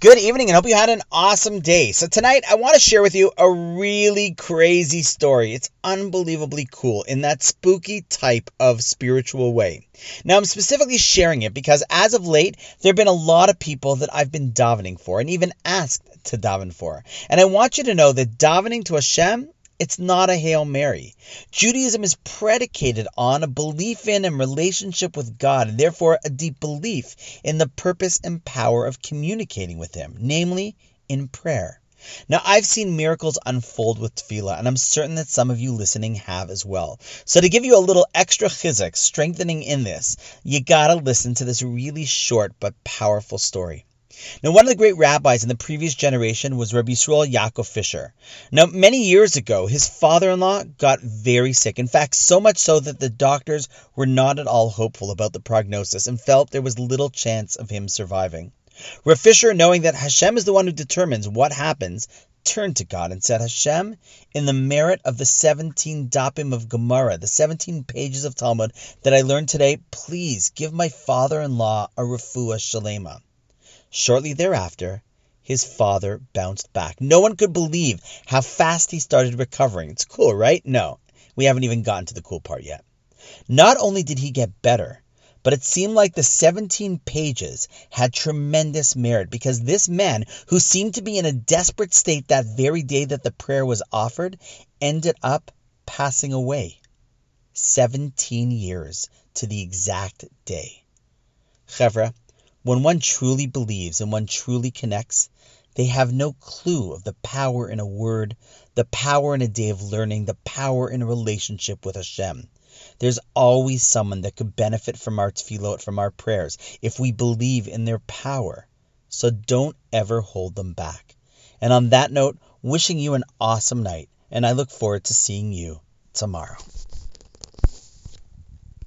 Good evening and hope you had an awesome day. So, tonight I want to share with you a really crazy story. It's unbelievably cool in that spooky type of spiritual way. Now, I'm specifically sharing it because as of late, there have been a lot of people that I've been davening for and even asked to daven for. And I want you to know that davening to Hashem it's not a Hail Mary. Judaism is predicated on a belief in and relationship with God, and therefore a deep belief in the purpose and power of communicating with Him, namely in prayer. Now, I've seen miracles unfold with tefillah, and I'm certain that some of you listening have as well. So, to give you a little extra chizuk, strengthening in this, you gotta listen to this really short but powerful story. Now, one of the great rabbis in the previous generation was Rabbi Yisrael Yaakov Fisher. Now, many years ago, his father-in-law got very sick. In fact, so much so that the doctors were not at all hopeful about the prognosis and felt there was little chance of him surviving. Rav Fisher, knowing that Hashem is the one who determines what happens, turned to God and said, Hashem, in the merit of the 17 dapim of Gemara, the 17 pages of Talmud that I learned today, please give my father-in-law a refuah shalema. Shortly thereafter, his father bounced back. No one could believe how fast he started recovering. It's cool, right? No, we haven't even gotten to the cool part yet. Not only did he get better, but it seemed like the 17 pages had tremendous merit because this man, who seemed to be in a desperate state that very day that the prayer was offered, ended up passing away. 17 years to the exact day. Chevra, when one truly believes and one truly connects, they have no clue of the power in a word, the power in a day of learning, the power in a relationship with Hashem. There's always someone that could benefit from our tefillot, from our prayers, if we believe in their power. So don't ever hold them back. And on that note, wishing you an awesome night, and I look forward to seeing you tomorrow.